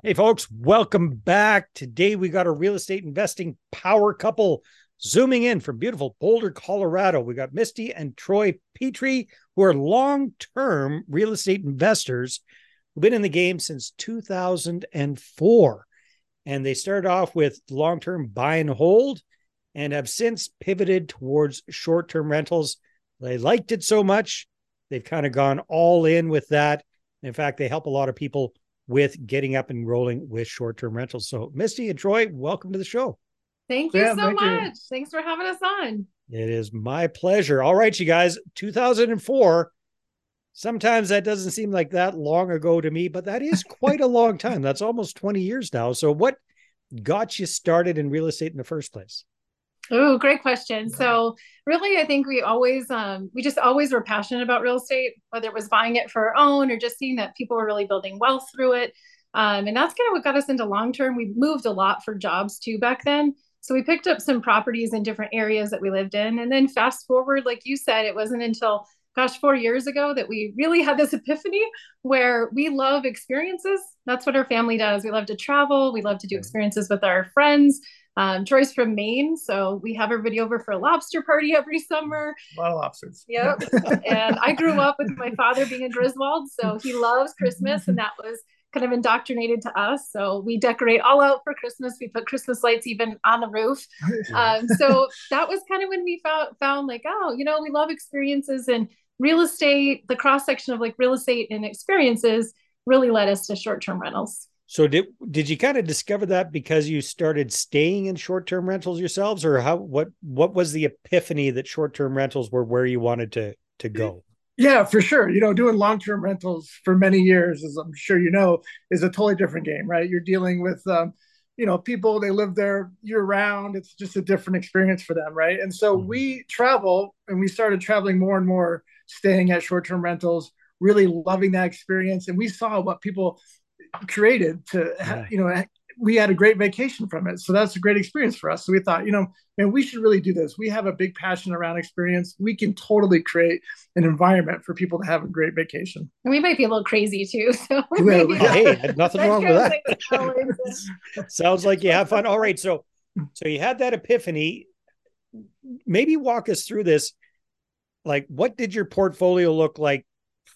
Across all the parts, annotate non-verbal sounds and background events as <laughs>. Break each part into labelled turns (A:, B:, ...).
A: Hey, folks, welcome back. Today we got a real estate investing power couple zooming in from beautiful Boulder, Colorado. We got Misti and Troy Petrie, who are long term real estate investors who've been in the game since 2004. And they started off with long term buy and hold and have since pivoted towards short term rentals. They liked it so much, they've kind of gone all in with that. In fact, they help a lot of people with getting up and rolling with short term rentals. So, Misti and Troy, welcome to the show.
B: Thank you yeah, so thank much. You. Thanks for having us on.
A: It is my pleasure. All right, you guys, 2004. Sometimes that doesn't seem like that long ago to me, but that is <laughs> quite a long time. That's almost 20 years now. So, what got you started in real estate in the first place?
B: Oh, great question. So really, I think we always, um, we just always were passionate about real estate, whether it was buying it for our own or just seeing that people were really building wealth through it. Um, and that's kind of what got us into long term. We moved a lot for jobs too back then. So we picked up some properties in different areas that we lived in. And then fast forward, like you said, it wasn't until gosh, four years ago that we really had this <laughs> epiphany where we love experiences. That's what our family does. We love to travel. We love to do experiences with our friends. Um, Troy's from Maine, so we have everybody over for a lobster party every summer.
C: A lot of lobsters.
B: Yep. <laughs> and I grew up with my father being in Griswold, so he loves Christmas, and that was kind of indoctrinated to us. So we decorate all out for Christmas. We put Christmas lights even on the roof. <laughs> Um, so that was kind of when we found found like, oh, you know, we love experiences and real estate. The cross section of like real estate and experiences really led us to short term rentals.
A: So did did you kind of discover that because you started staying in short-term rentals yourselves or how what what was the epiphany that short-term rentals were where you wanted to to go?
C: Yeah, for sure. You know, doing long-term rentals for many years as I'm sure you know is a totally different game, right? You're dealing with um, you know, people they live there year round. It's just a different experience for them, right? And so mm-hmm. we travel and we started traveling more and more staying at short-term rentals really loving that experience and we saw what people created to yeah. you know we had a great vacation from it. So that's a great experience for us. So we thought you know man we should really do this. We have a big passion around experience. We can totally create an environment for people to have a great vacation.
B: And we might be a little crazy too so <laughs>
A: hey nothing wrong with that. <laughs> <laughs> Sounds like you have fun. All right so so you had that epiphany. Maybe walk us through this. Like what did your portfolio look like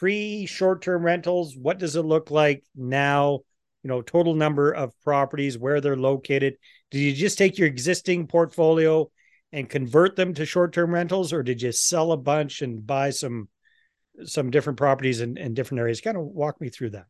A: pre short-term rentals what does it look like now? You know total number of properties where they're located. Did you just take your existing portfolio and convert them to short-term rentals or did you sell a bunch and buy some some different properties in, in different areas? Kind of walk me through that.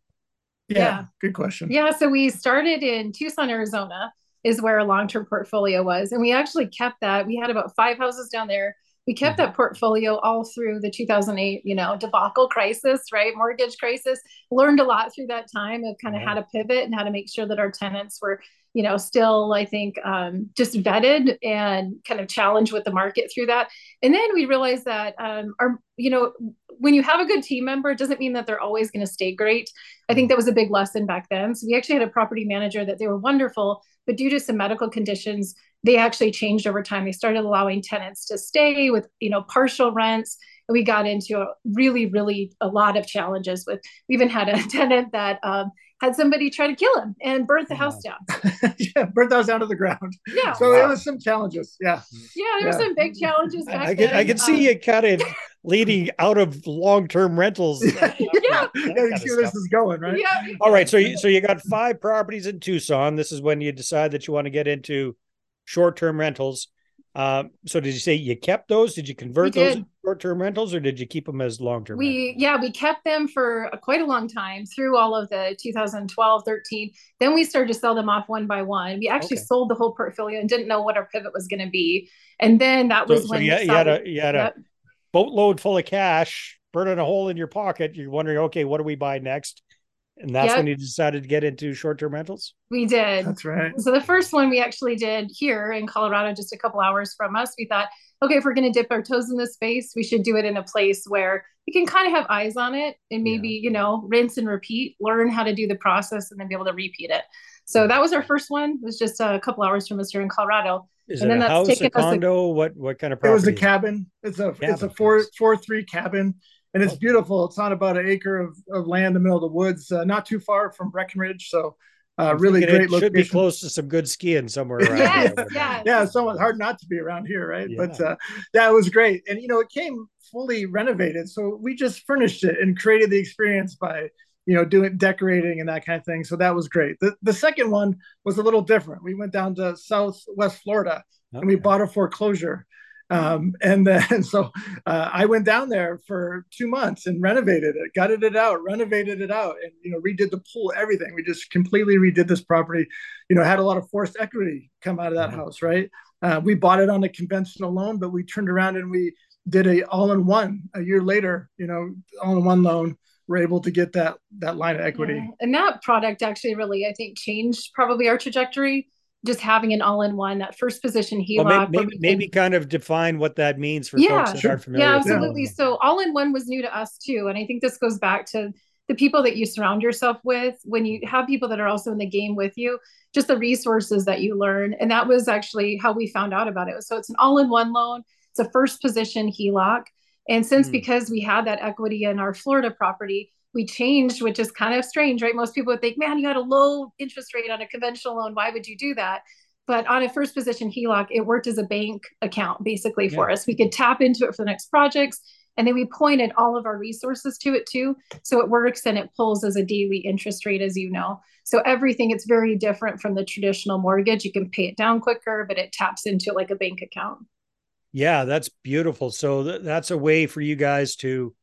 C: Yeah, yeah. good question.
B: Yeah so we started in tucson arizona is where our long-term portfolio was and we actually kept that. We had about five houses down there we kept that portfolio all through the 2008 you know debacle crisis right? Mortgage crisis. Learned a lot through that time of kind of how to pivot and how to make sure that our tenants were you know still i think um, just vetted and kind of challenged with the market through that. And then we realized that um, our you know when you have a good team member it doesn't mean that they're always going to stay great. I think mm-hmm. that was a big lesson back then. So we actually had a property manager that they were wonderful but due to some medical conditions they actually changed over time. They started allowing tenants to stay with, you know, partial rents. And we got into a really, really a lot of challenges with, we even had a <laughs> tenant that um, had somebody try to kill him and burnt the house down. <laughs>
C: yeah, burnt the house down to the ground.
B: Yeah.
C: So wow. there was some challenges. Yeah.
B: Yeah, there yeah. were some big challenges back
A: I can,
B: then.
A: I can um, see you kind of <laughs> leading out of long-term rentals.
B: yeah.
C: yeah, you see where this is going, right?
B: Yeah.
A: All right. So you, so you got five properties in Tucson. This is when you decide that you want to get into short-term rentals. Uh, so did you say you kept those? Did you convert those short-term rentals, or did you keep them as long-term?
B: We
A: rentals?
B: yeah, we kept them for a, quite a long time through all of the 2012, 13. Then we started to sell them off one by one. We actually okay. sold the whole portfolio and didn't know what our pivot was going to be. And then that was
A: so,
B: when
A: you, you, had a you had yep. a boatload full of cash burning a hole in your pocket. You're wondering, okay, what do we buy next? And that's yep. when you decided to get into short term rentals?
B: We did.
C: That's right.
B: So the first one we actually did here in Colorado, just a couple hours from us, we thought, okay, if we're going to dip our toes in this space, we should do it in a place where we can kind of have eyes on it and maybe, yeah. you know, rinse and repeat, learn how to do the process and then be able to repeat it. So that was our first one. It was just a couple hours from us here in Colorado.
A: Is and it then a house, a condo? A, what what kind of property?
C: It was a cabin. It's a cabin. it's a four four three cabin and it's beautiful. It's on about an acre of, of land in the middle of the woods, uh, not too far from Breckenridge. So Uh, really great
A: it
C: location.
A: Should be close to some good skiing somewhere <laughs> around.
B: yes,
A: here.
B: yeah,
C: yeah, it's somewhat hard not to be around here, right?
A: Yeah.
C: But uh, that was great, and you know, it came fully renovated, so we just furnished it and created the experience by you know doing decorating and that kind of thing. So that was great. The the second one was a little different. We went down to Southwest Florida and we bought a foreclosure. Um, and then <laughs> so uh, I went down there for two months and renovated it, gutted it out, renovated it out, and you know redid the pool, everything. We just completely redid this property. You know, had a lot of forced equity come out of that
A: Mhm.
C: house, right? Uh, we bought it on a conventional loan, but we turned around and we did a all-in-one a year later. You know, all-in-one loan. We're able to get that that line of equity.
B: Yeah. And that product actually really, I think, changed probably our trajectory. Just having an all-in-one, that first position HELOC.
A: Well, maybe, maybe, maybe kind of define what that means for
B: Yeah,
A: folks that
C: sure.
A: aren't familiar.
B: yeah absolutely so all-in-one was new to us too and i think this goes back to the people that you surround yourself with when you have people that are also in the game with you just the resources that you learn and that was actually how we found out about it so it's an all-in-one loan it's a first position heloc and since
A: Hmm.
B: because we had that equity in our florida property we changed which is kind of strange right most people would think man you had a low interest rate on a conventional loan why would you do that but on a first position HELOC, it worked as a bank account basically for us. We could tap into it for the next projects. And then we pointed all of our resources to it too. So it works and it pulls as a daily interest rate, as you know. So everything, it's very different from the traditional mortgage. You can pay it down quicker, but it taps into like a bank account.
A: Yeah, that's beautiful. So th- that's a way for you guys to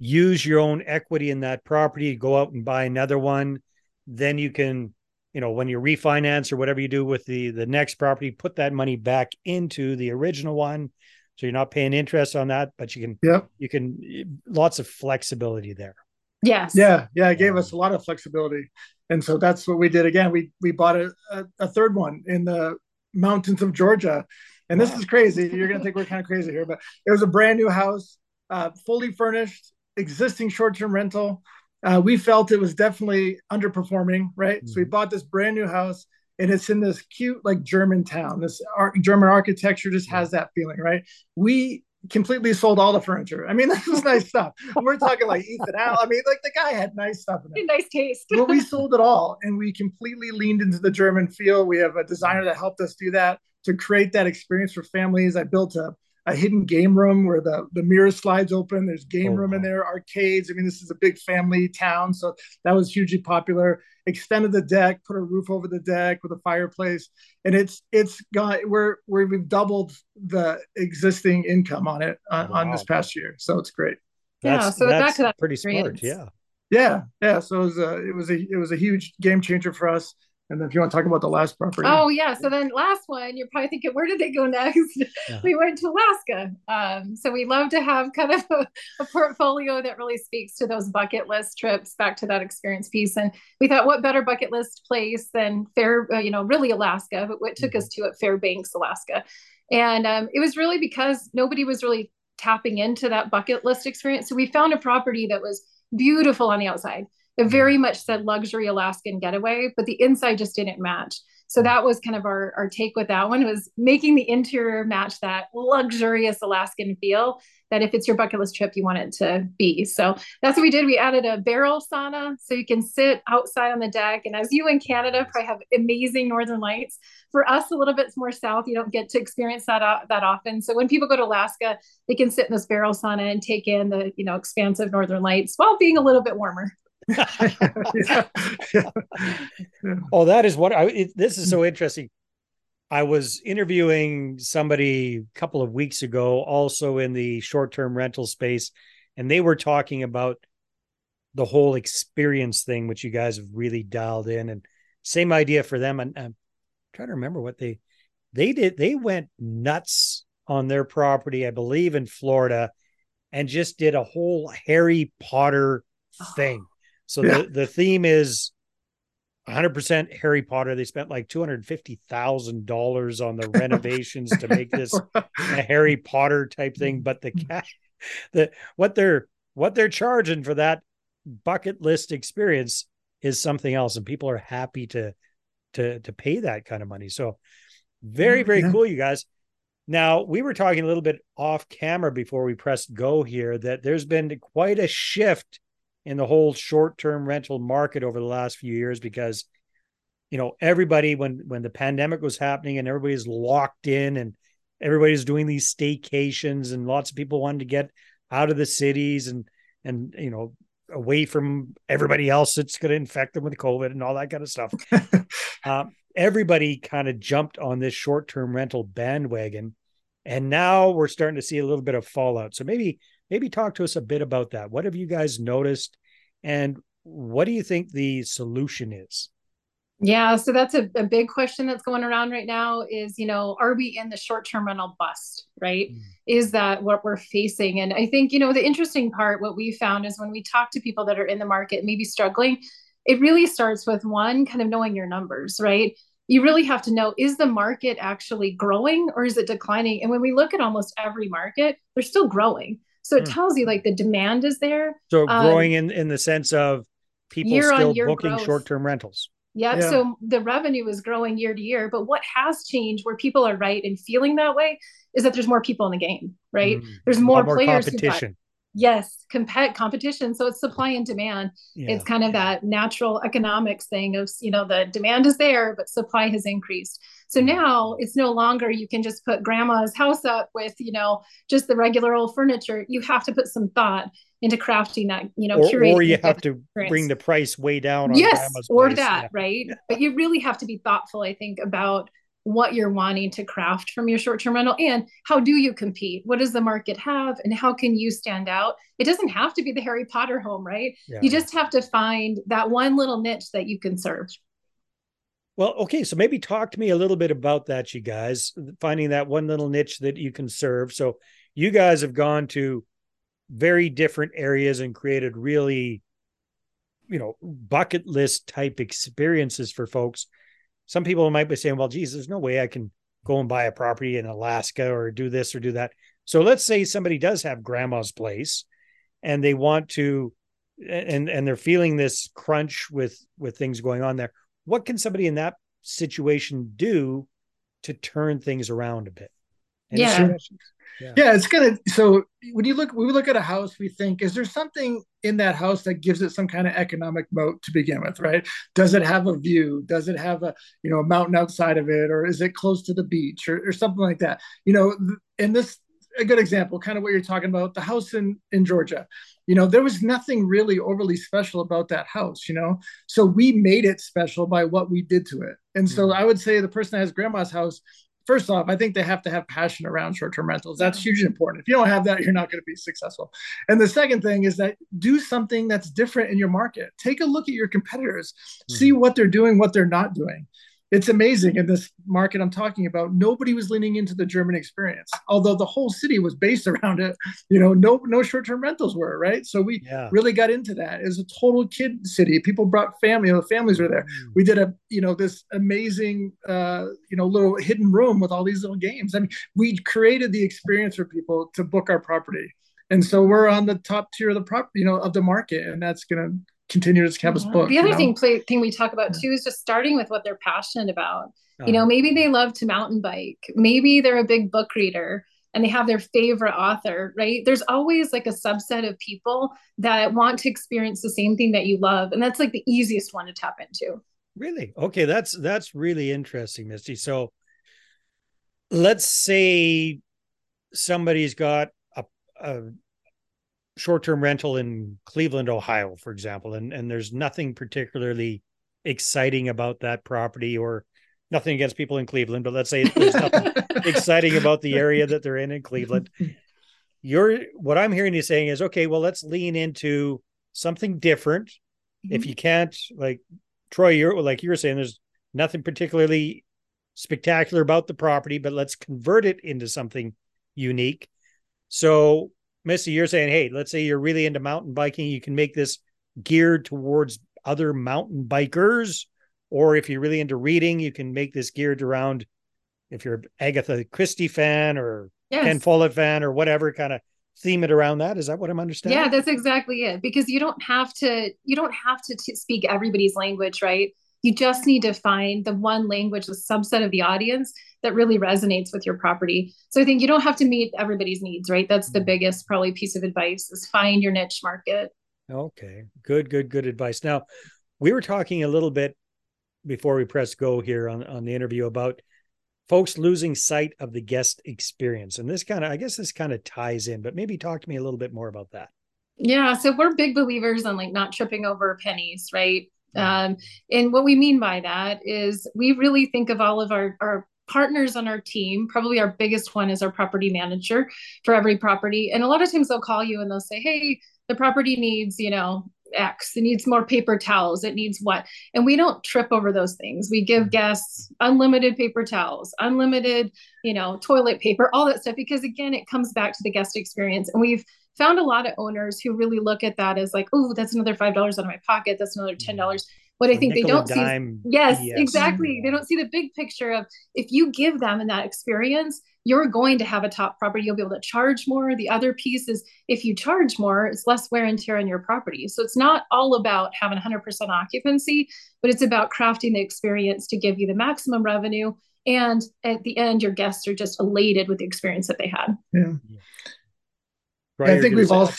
A: use your own equity in that property, go out and buy another one. Then you can, you know, when you refinance or whatever you do with the the next property, put that money back into the original one. So you're not paying interest on that, but you can
C: Yep.
A: you can lots of flexibility there.
B: Yes.
C: Yeah, yeah, it gave us a lot of flexibility, and so that's what we did. Again, we we bought a, a, a third one in the mountains of Georgia, and this
A: Wow.
C: is crazy. You're gonna think we're kind of crazy here, but it was a brand new house, uh, fully furnished, existing short-term rental. Uh, we felt it was definitely underperforming, right? So we
A: Mhm.
C: bought this brand new house, and it's in this cute like German town. This ar- German architecture just has that feeling, right? We completely sold all the furniture. I mean, <laughs> this is nice stuff. We're talking like Ethan Al. I mean, like the guy had nice stuff in it.
B: Nice taste.
C: But we <laughs> sold it all and we completely leaned into the German feel. We have a designer that helped us do that to create that experience for families. I built a, a hidden game room where the, the mirror slides open. There's game
A: Oh,
C: room in
A: wow.
C: there, arcades. I mean, this is a big family town. So that was hugely popular. Extended the deck, put a roof over the deck with a fireplace. And it's it's got we're we're we've doubled the existing income on it on, on this past year. So it's great.
B: Yeah,
A: That's,
B: so back
A: that's
B: to that
A: pretty smart. Yeah.
C: Yeah, yeah. So it was a it was a it was a huge game changer for us. And then if you want to talk about the last property,
B: Oh yeah. So then last one, you're probably thinking, where did they go next?
A: Yeah. <laughs>
B: We went to Alaska. Um, so we love to have kind of <laughs> a, a portfolio that really speaks to those bucket list trips back to that experience piece. And we thought, what better bucket list place than Fair, uh, you know, really Alaska, but what took us to it, Fairbanks, Alaska. And um, it was really because nobody was really tapping into that bucket list experience. So we found a property that was beautiful on the outside. It very much said luxury Alaskan getaway, but the inside just didn't match. So that was kind of our, our take with that one was making the interior match that luxurious Alaskan feel that if it's your bucket list trip, you want it to be. So that's what we did. We added a barrel sauna so you can sit outside on the deck. And as you in Canada probably have amazing northern lights, for us a little bit more south, you don't get to experience that uh, that often. So when people go to Alaska, they can sit in this barrel sauna and take in the you know expansive northern lights while being a little bit warmer.
C: Yeah, <laughs> yeah.
A: Oh, that is what I. It, this is so interesting. I was interviewing somebody a couple of weeks ago, also in the short-term rental space, and they were talking about the whole experience thing, which you guys have really dialed in, and same idea for them. And I'm trying to remember what they they did. They went nuts on their property, I believe, in Florida, and just did a whole Harry Potter oh. thing. So
C: Yeah.
A: the the theme is 100% Harry Potter. They spent like $250,000 on the <laughs> renovations to make this <laughs> a Harry Potter type thing, but the mm-hmm. cat the what they're what they're charging for that bucket list experience is something else and people are happy to to to pay that kind of money. So very very
C: Yeah.
A: cool you guys. Now, we were talking a little bit off camera before we pressed go here that there's been quite a shift in the whole short-term rental market over the last few years because you know, everybody when when the pandemic was happening and everybody's locked in and everybody's doing these staycations and lots of people wanted to get out of the cities and and you know away from everybody else that's going to infect them with COVID and all that kind of stuff. um, <laughs> everybody kind of jumped on this short term rental bandwagon, and now we're starting to see a little bit of fallout. So maybe maybe talk to us a bit about that. What have you guys noticed, and what do you think the solution is?
B: Yeah, so that's a, a big question that's going around right now is, you know, are we in the short term rental bust, right? Mm. Is that what we're facing? And I think, you know, the interesting part, what we found is when we talk to people that are in the market, maybe struggling, it really starts with one, kind of knowing your numbers, right? You really have to know is the market actually growing or is it declining? And when we look at almost every market, they're still growing. So it mm. tells you like the demand is there.
A: So growing um, in, in the sense of people year still booking short term rentals
B: yeah, yeah. So the revenue is growing year to year. But what has changed where people are right and feeling that way is that there's more people in the game, right? Mm, there's more, more players.
A: Competition.
B: Yes, compet competition. So it's supply and demand. Yeah. It's kind of that natural economics thing of, you know, the demand is there, but supply has increased. So mm. now it's no longer you can just put grandma's house up with, you know, just the regular old furniture. You have to put some thought into crafting that, you know,
A: or, or you have to experience. bring the price way down.
B: yes, or place. that, yeah. right? but you really have to be thoughtful, I think, about what you're wanting to craft from your short-term rental and how do you compete? What does the market have and how can you stand out? It doesn't have to be the harry potter home right? Yeah. you just have to find that one little niche that you can serve.
A: Well okay so maybe talk to me a little bit about that you guys finding that one little niche that you can serve. So you guys have gone to very different areas and created really you know bucket list type experiences for folks some people might be saying well geez there's no way i can go and buy a property in alaska or do this or do that. So let's say somebody does have grandma's place and they want to and and they're feeling this crunch with with things going on there. What can somebody in that situation do to turn things around a bit
B: yeah?
C: Yeah. yeah, it's gonna. So when you look, when we look at a house, we think, is there something in that house that gives it some kind of economic moat to begin with, right? Does it have a view? Does it have a you know a mountain outside of it, or is it close to the beach, or, or something like that? You know, and this a good example, kind of what you're talking about, the house in in Georgia. You know, there was nothing really overly special about that house. You know, so we made it special by what we did to it. And so mm-hmm. I would say the person that has grandma's house first off, I think they have to have passion around short-term rentals. That's hugely important. If you don't have that, you're not going to be successful. And the second thing is that do something that's different in your market. Take a look at your competitors, mm-hmm. see what they're doing, what they're not doing it's amazing in this market I'm talking about. Nobody was leaning into the German experience, although the whole city was based <laughs> around it. You know, no no short term rentals were right. So we yeah. really got into that. It was a total kid city. People brought family. You know, families were there. Mm. We did a you know this amazing uh, you know little hidden room with all these little games. I mean, we created the experience for people to book our property. And so we're on the top tier of the prop, you know, of the market, and that's going to continue to have us book.
B: The other you know? thing play, thing we talk about too is just starting with what they're passionate about. Uh-huh. You know, maybe they love to mountain bike. Maybe they're a big book reader and they have their favorite author, right? There's always like a subset of people that want to experience the same thing that you love, and that's like the easiest one to tap into.
A: Really? Okay, that's that's really interesting, Misti. So let's say somebody's got a, a short-term rental in Cleveland, Ohio, for example, and and there's nothing particularly exciting about that property or nothing against people in Cleveland, but let's say there's nothing <laughs> exciting about the area that they're in in Cleveland. <laughs> You're what I'm hearing you saying is okay, well, let's lean into something different. Mm-hmm. If you can't, like Troy, you're like you were saying, there's nothing particularly spectacular about the property, but let's convert it into something unique. So Misti, you're saying, hey, let's say you're really into mountain biking, you can make this geared towards other mountain bikers. Or if you're really into reading, you can make this geared around if you're Agatha Christie fan or yes. Ken Follett fan or whatever kind of theme it around that. Is that what I'm understanding?
B: Yeah, that's exactly it. Because you don't have to, you don't have to t- speak everybody's language, right? You just need to find the one language, the subset of the audience that really resonates with your property. So I think you don't have to meet everybody's needs, right? That's the mm-hmm. biggest probably piece of advice is find your niche market.
A: Okay. Good, good, good advice. Now, we were talking a little bit before we press go here on on the interview about folks losing sight of the guest experience, and this kind of I guess this kind of ties in, but maybe talk to me a little bit more about that.
B: Yeah, so we're big believers on like not tripping over pennies, right? Um, and what we mean by that is we really think of all of our, our partners on our team. Probably our biggest one is our property manager for every property. And a lot of times they'll call you and they'll say, Hey, the property needs, you know, X, it needs more paper towels, it needs what. And we don't trip over those things. We give mm. guests unlimited paper towels, unlimited, you know, toilet paper, all that stuff, because again, it comes back to the guest experience. And we've found a lot of owners who really look at that as like, oh, that's another five dollars out of my pocket. That's another ten dollars. What I think they don't see, yes, BS. exactly. They don't see the big picture of if you give them in that experience, you're going to have a top property. You'll be able to charge more. The other piece is if you charge more, it's less wear and tear on your property. So it's not all about having 100% occupancy, but it's about crafting the experience to give you the maximum revenue. And at the end, your guests are just elated with the experience that they had.
C: Yeah. Right. I think we've all.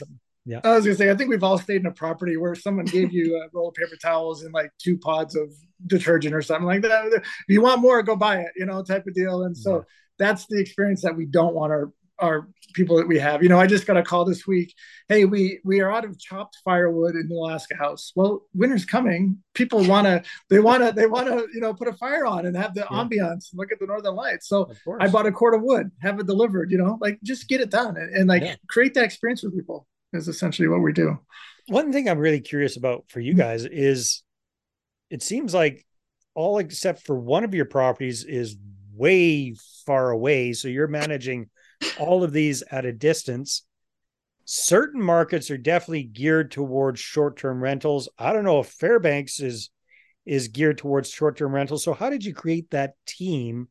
C: Yeah. I was gonna say, I think we've all stayed in a property where someone gave you uh, a <laughs> roll of paper towels and like two pods of detergent or something like that. If you want more, go buy it, you know, type of deal. And so yeah. that's the experience that we don't want our our people that we have. You know, I just got a call this week. Hey, we we are out of chopped firewood in the Alaska house. Well, winter's coming. People want to they want to they want to you know put a fire on and have the yeah. ambiance. Look at the northern lights. So I bought a cord of wood, have it delivered. You know, like just get it done and, and like yeah. create that experience with people is essentially what we do.
A: One thing I'm really curious about for you mm-hmm. guys is it seems like all except for one of your properties is way far away. So you're managing all of these at a distance. Certain markets are definitely geared towards short-term rentals. I don't know if Fairbanks is is geared towards short-term rentals. So how did you create that team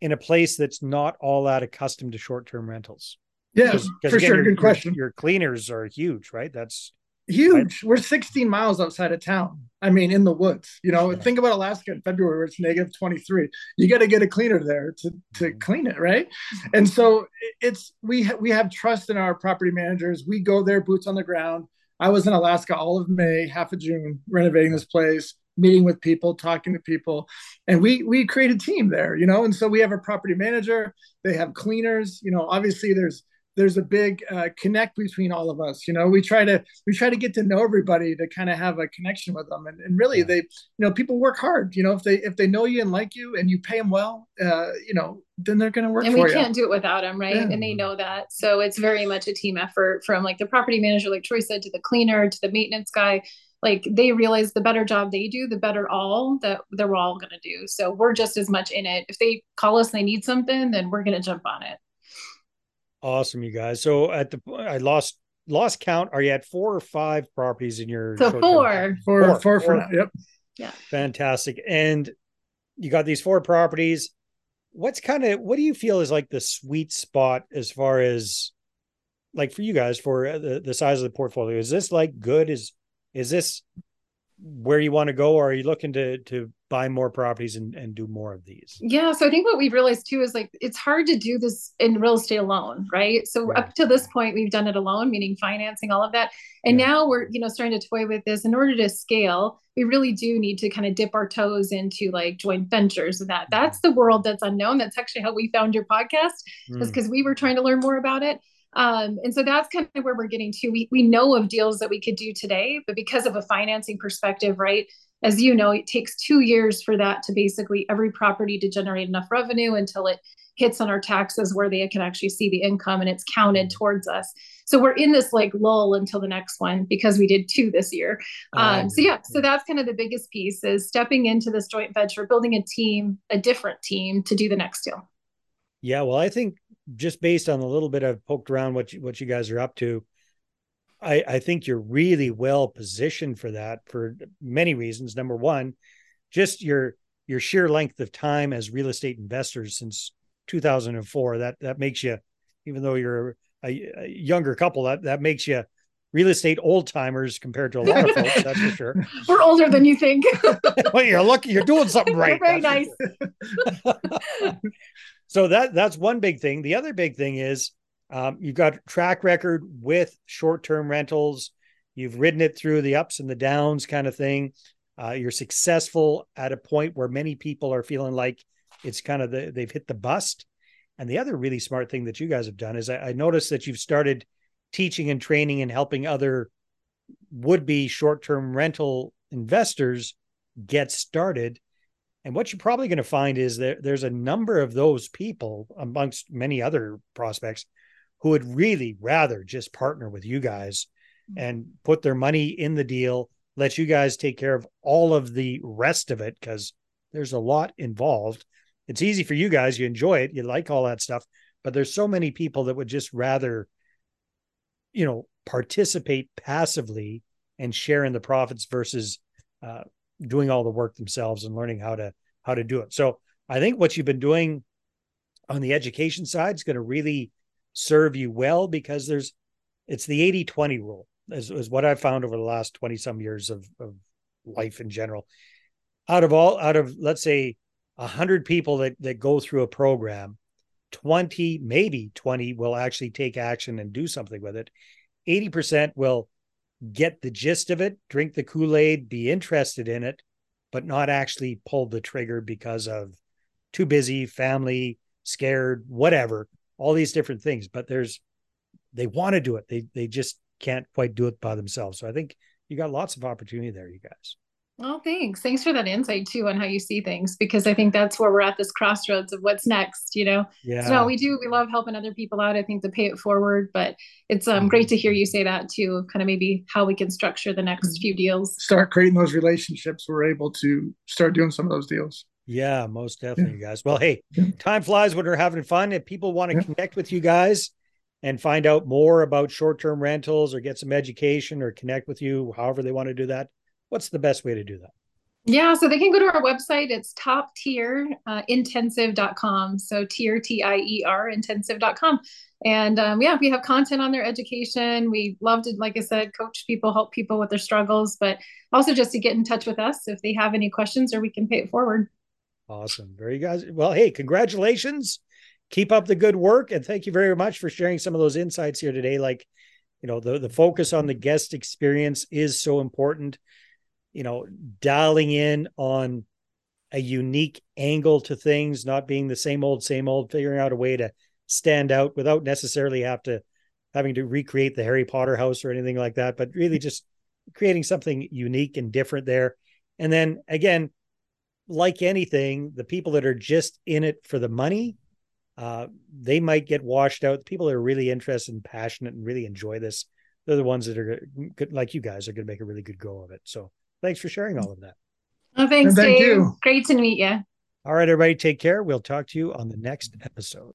A: in a place that's not all that accustomed to short-term rentals?
C: Yeah, for again, sure. Your, Good question.
A: Your, your cleaners are huge, right? That's
C: huge. We're 16 miles outside of town. I mean, in the woods. You know, yeah. think about Alaska in February where it's negative 23. You got to get a cleaner there to to mm-hmm. clean it, right? And so it's we ha- we have trust in our property managers. We go there, boots on the ground. I was in Alaska all of May, half of June, renovating this place, meeting with people, talking to people, and we we create a team there. You know, and so we have a property manager. They have cleaners. You know, obviously there's there's a big uh, connect between all of us you know? We try to we try to get to know everybody to kind of have a connection with them. And, and really yeah. they you know people work hard you know? If they if they know you and like you and you pay them well uh, you know then they're going to work
B: and we can't do it without them right? Yeah. and they know that. So it's very much a team effort from like the property manager like troy said to the cleaner to the maintenance guy. Like they realize the better job they do the better all that they're all going to do. So we're just as much in it. If they call us and they need something then we're going to jump on it
A: Awesome, you guys. So at the I lost lost count. Are you at four or five properties in your
B: so four.
C: four, four, four for now. Yep.
B: Yeah.
A: Fantastic. And you got these four properties. What's kind of what do you feel is like the sweet spot as far as like for you guys for uh, the, the size of the portfolio? Is this like good? Is is this where you want to go or are you looking to to buy more properties and, and do more of these?
B: Yeah so i think what we've realized too is like it's hard to do this in real estate alone right? So up to this point we've done it alone meaning financing all of that. And yeah. now we're you know starting to toy with this. In order to scale we really do need to kind of dip our toes into like joint ventures and that. That's the world that's unknown. That's actually how we found your podcast mm. was because we were trying to learn more about it um, and so that's kind of where we're getting to. We, we know of deals that we could do today, but because of a financing perspective, right? As you know, it takes two years for that to basically every property to generate enough revenue until it hits on our taxes where they can actually see the income and it's counted towards us. So we're in this like lull until the next one because we did two this year. Um, so yeah, so that's kind of the biggest piece is stepping into this joint venture, building a team, a different team to do the next deal.
A: Yeah, well, I think just based on a little bit I've poked around what you, what you guys are up to, I, I think you're really well positioned for that for many reasons. Number one, just your your sheer length of time as real estate investors since 2004. That that makes you, even though you're a, a younger couple, that that makes you real estate old timers compared to a lot of folks. That's for sure. <laughs>
B: We're older than you think. <laughs>
A: well, you're lucky. You're doing something <laughs> right.
B: very nice.
A: So that that's one big thing. The other big thing is um, you've got track record with short term rentals. You've ridden it through the ups and the downs, kind of thing. Uh, you're successful at a point where many people are feeling like it's kind of the they've hit the bust. And the other really smart thing that you guys have done is I, I noticed that you've started teaching and training and helping other would-be short-term rental investors get started. And what you're probably going to find is that there's a number of those people amongst many other prospects who would really rather just partner with you guys and put their money in the deal, let you guys take care of all of the rest of it because there's a lot involved. It's easy for you guys. You enjoy it. You like all that stuff. But there's so many people that would just rather, you know, participate passively and share in the profits versus uh, doing all the work themselves and learning how to how to do it. So I think what you've been doing on the education side is going to really serve you well because there's it's the 80 20 rule is, is what I've found over the last 20 some years of, of life in general. Out of all, out of let's say a hundred people that, that go through a program, 20, maybe 20 will actually take action and do something with it. 80% will get the gist of it, drink the Kool-Aid, be interested in it, but not actually pull the trigger because of too busy, family, scared, whatever, all these different things. But there's they want to do it. They they just can't quite do it by themselves. So I think you got lots of opportunity there, you guys.
B: Well, thanks. Thanks for that insight too on how you see things, because I think that's where we're at this crossroads of what's next. You know,
A: yeah.
B: So we do we love helping other people out. I think to pay it forward, but it's um great to hear you say that too. Kind of maybe how we can structure the next few deals.
C: Start creating those relationships. We're able to start doing some of those deals.
A: Yeah, most definitely, yeah. guys. Well, hey, yeah. time flies when we're having fun. If people want to yeah. connect with you guys, and find out more about short-term rentals or get some education or connect with you however they want to do that what's the best way to do that?
B: Yeah so they can go to our website. It's top tier uh, intensive.com so tier t-i-e-r intensive.com and um, yeah we have content on their education. We love to like i said coach people help people with their struggles but also just to get in touch with us if they have any questions or we can pay it forward.
A: Awesome. Very guys well hey congratulations. Keep up the good work and thank you very much for sharing some of those insights here today. Like you know the the focus on the guest experience is so important you know dialing in on a unique angle to things not being the same old same old figuring out a way to stand out without necessarily have to having to recreate the harry potter house or anything like that but really just creating something unique and different there and then again like anything the people that are just in it for the money uh, they might get washed out. The People that are really interested and passionate and really enjoy this, they're the ones that are good, like you guys are going to make a really good go of it. So thanks for sharing all of that.
B: Oh, thanks, thank Dave. You. Great to meet you.
A: All right, everybody, take care. We'll talk to you on the next episode.